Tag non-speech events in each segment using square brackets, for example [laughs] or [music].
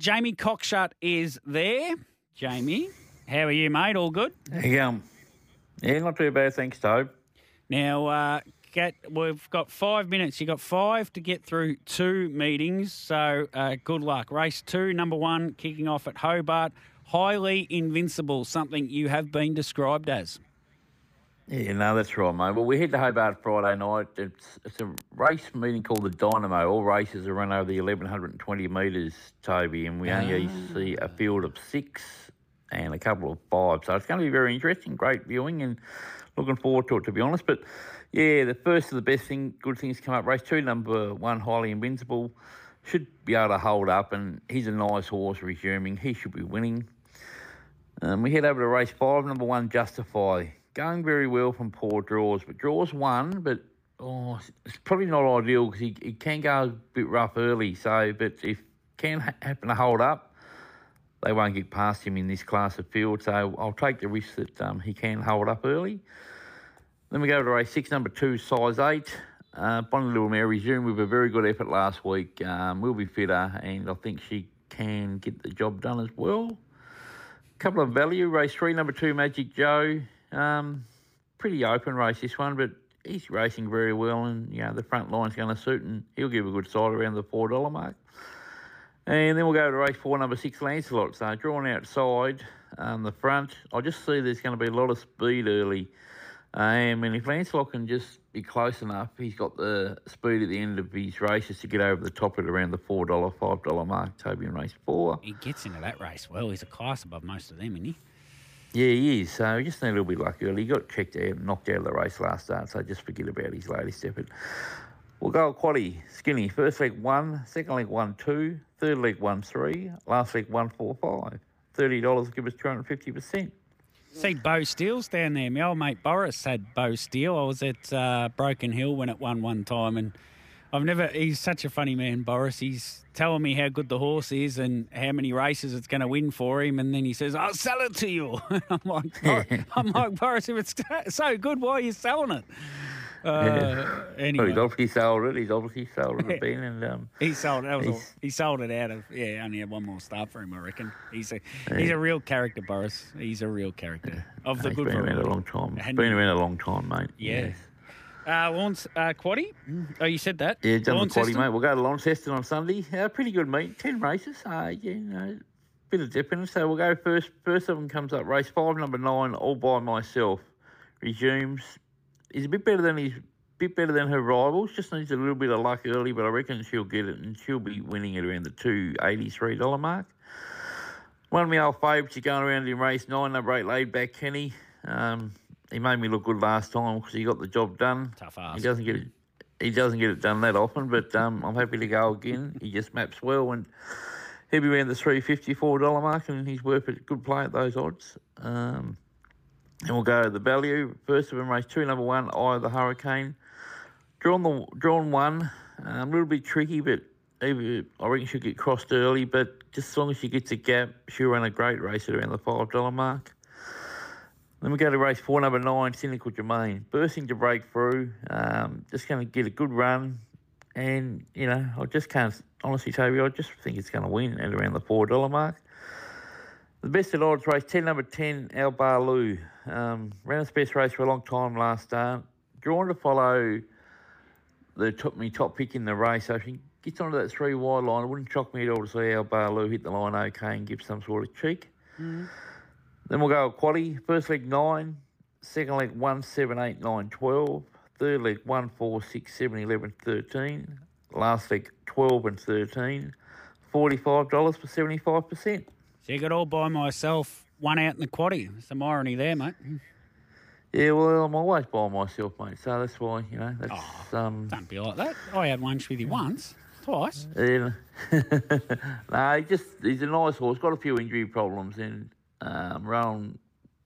Jamie Cockshutt is there. Jamie, how are you, mate? All good? Yeah, yeah, not too bad, thanks, Tobe. Now, uh, get, we've got five minutes. You've got five to get through two meetings, so uh, good luck. Race two, number one, kicking off at Hobart. Highly invincible, something you have been described as. Yeah, no, that's right, mate. Well, we head to Hobart Friday night. It's, it's a race meeting called the Dynamo. All races are run over the 1120 metres, Toby, and we only see a field of six and a couple of five. So it's going to be very interesting, great viewing, and looking forward to it, to be honest. But yeah, the first of the best thing, good things come up. Race two, number one, Highly Invincible, should be able to hold up, and he's a nice horse resuming. He should be winning. Um, we head over to race five, number one, Justify. Going very well from poor draws, but draws one, but oh, it's probably not ideal because he, he can go a bit rough early. So, but if can ha- happen to hold up, they won't get past him in this class of field. So I'll take the risk that um, he can hold up early. Then we go to race six, number two, size eight. Uh, Bonnie Little Mary resumed with a very good effort last week. Um, will be fitter, and I think she can get the job done as well. Couple of value race three, number two, Magic Joe. Um, pretty open race this one, but he's racing very well, and you know the front line's going to suit, and he'll give a good side around the four dollar mark. And then we'll go to race four, number six, Lancelot. So drawn outside um, the front. I just see there's going to be a lot of speed early. Um, and if Lancelot can just be close enough, he's got the speed at the end of his races to get over the top at around the $4, $5 mark, Toby in race four. He gets into that race well. He's a class above most of them, isn't he? Yeah, he is. So just need a little bit lucky early. He got checked out, knocked out of the race last start, so just forget about his latest effort. We'll go quaddy, skinny. First leg one, second leg one, two, third leg one, three, last leg one, four, five. $30 give us 250%. See Bo Steele's down there. My old mate Boris had Bo Steele. I was at uh, Broken Hill when it won one time, and I've never. He's such a funny man, Boris. He's telling me how good the horse is and how many races it's going to win for him, and then he says, "I'll sell it to you." [laughs] I'm like, [laughs] "Bor- I'm like Boris, if it's [laughs] so good, why are you selling it? Uh, anyway. Well, he's obviously sold it. He's obviously sold it bit, and um, He sold that was all, he sold it out of yeah. Only had one more start for him, I reckon. He's a he's a real character, Boris. He's a real character of the he's good been around a long time. Been around a long time, mate. Yeah. Yes. Uh, Lawrence uh, Quaddy. Oh, you said that. Yeah, done the quaddy, mate. We'll go to Launceston on Sunday. Uh, pretty good meet. Ten races. Uh, yeah, you know, bit of dip in it. So we'll go first. First of them comes up race five, number nine, all by myself. Resumes. He's a bit better than his bit better than her rivals. Just needs a little bit of luck early, but I reckon she'll get it, and she'll be winning it around the two eighty three dollar mark. One of my old favourites is going around in race nine, number eight, laid back Kenny. Um, he made me look good last time because he got the job done. Tough ass. He doesn't get it. He doesn't get it done that often, but um, I'm happy to go again. He just maps well, and he'll be around the three fifty four dollar mark, and he's worth a good play at those odds. Um, and we'll go to the value. First of them, race two, number one, Eye of the Hurricane. Drawn the drawn one, um, a little bit tricky, but either, I reckon she'll get crossed early. But just as long as she gets a gap, she'll run a great race at around the five dollar mark. Then we go to race four, number nine, Cynical Jermaine. Bursting to break through. Um, just going to get a good run. And, you know, I just can't honestly tell you, I just think it's going to win at around the $4 mark. The best at odds race, 10, number 10, Al Barloo. Um, ran its best race for a long time last start. Drawn to follow the top, me top pick in the race. So if she gets onto that three wide line, it wouldn't shock me at all to see Al Barloo hit the line okay and give some sort of cheek. Then we'll go quaddy. First leg nine, second leg one, seven, eight, nine, twelve. Third leg one, four, six, seven, eleven, thirteen. Last leg twelve and thirteen. Forty-five dollars for seventy-five percent. So you got all by myself, one out in the quaddy. Some irony there, mate. Yeah, well, I'm always by myself, mate. So that's why you know that's Oh. um. Don't be like that. I had lunch with you once, twice. Yeah. [laughs] no, he just he's a nice horse. Got a few injury problems, and um, Rowan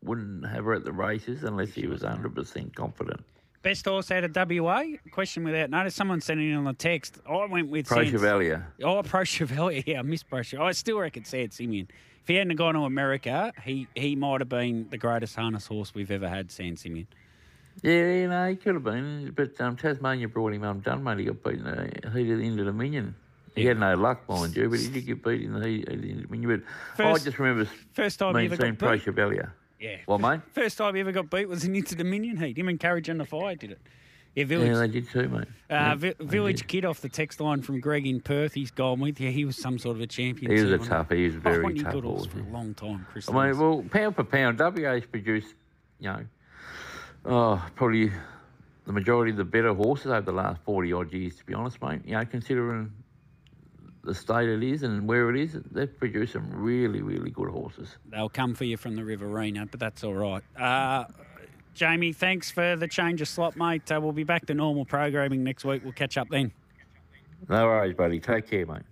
wouldn't have her at the races unless he was hundred percent confident. Best horse out of WA? Question without notice. Someone sent it in on the text. I went with Pro Sans- Chevalier. Oh, Preux Chevalier. [laughs] Yeah, I miss Preux Chevalier. I still reckon San Simeon. If he hadn't gone to America, he, he might have been the greatest harness horse we've ever had, San Simeon. Yeah, you know, he could have been, but um, Tasmania brought him undone, mate. He got beaten uh, heat at the end of the Dominion He had no luck, mind you, but he did get beat in the heat. When you First- I just remember First time me ever seeing got Pro beat. Chevalier. Yeah. Well, mate? First time he ever got beat was in Inter Dominion heat. Him and Courage and the Fire did it. Yeah, Village. Yeah, they did too, mate. Uh, Yeah, Vi- Village. Kid off the text line from Greg in Perth. He's gone with. Yeah, he was some sort of a champion. He was a tough. He was Oh, very he tough horse. for a long time, Chris. I mean, well, pound for pound, WA's produced, you know, oh, probably the majority of the better horses over the last 40 odd years, to be honest, mate. You know, considering the state it is and where it is, they've produced some really, really good horses. They'll come for you from the Riverina, but that's all right. Uh, Jamie, thanks for the change of slot, mate. Uh, we'll be back to normal programming next week. We'll catch up then. No worries, buddy. Take care, mate.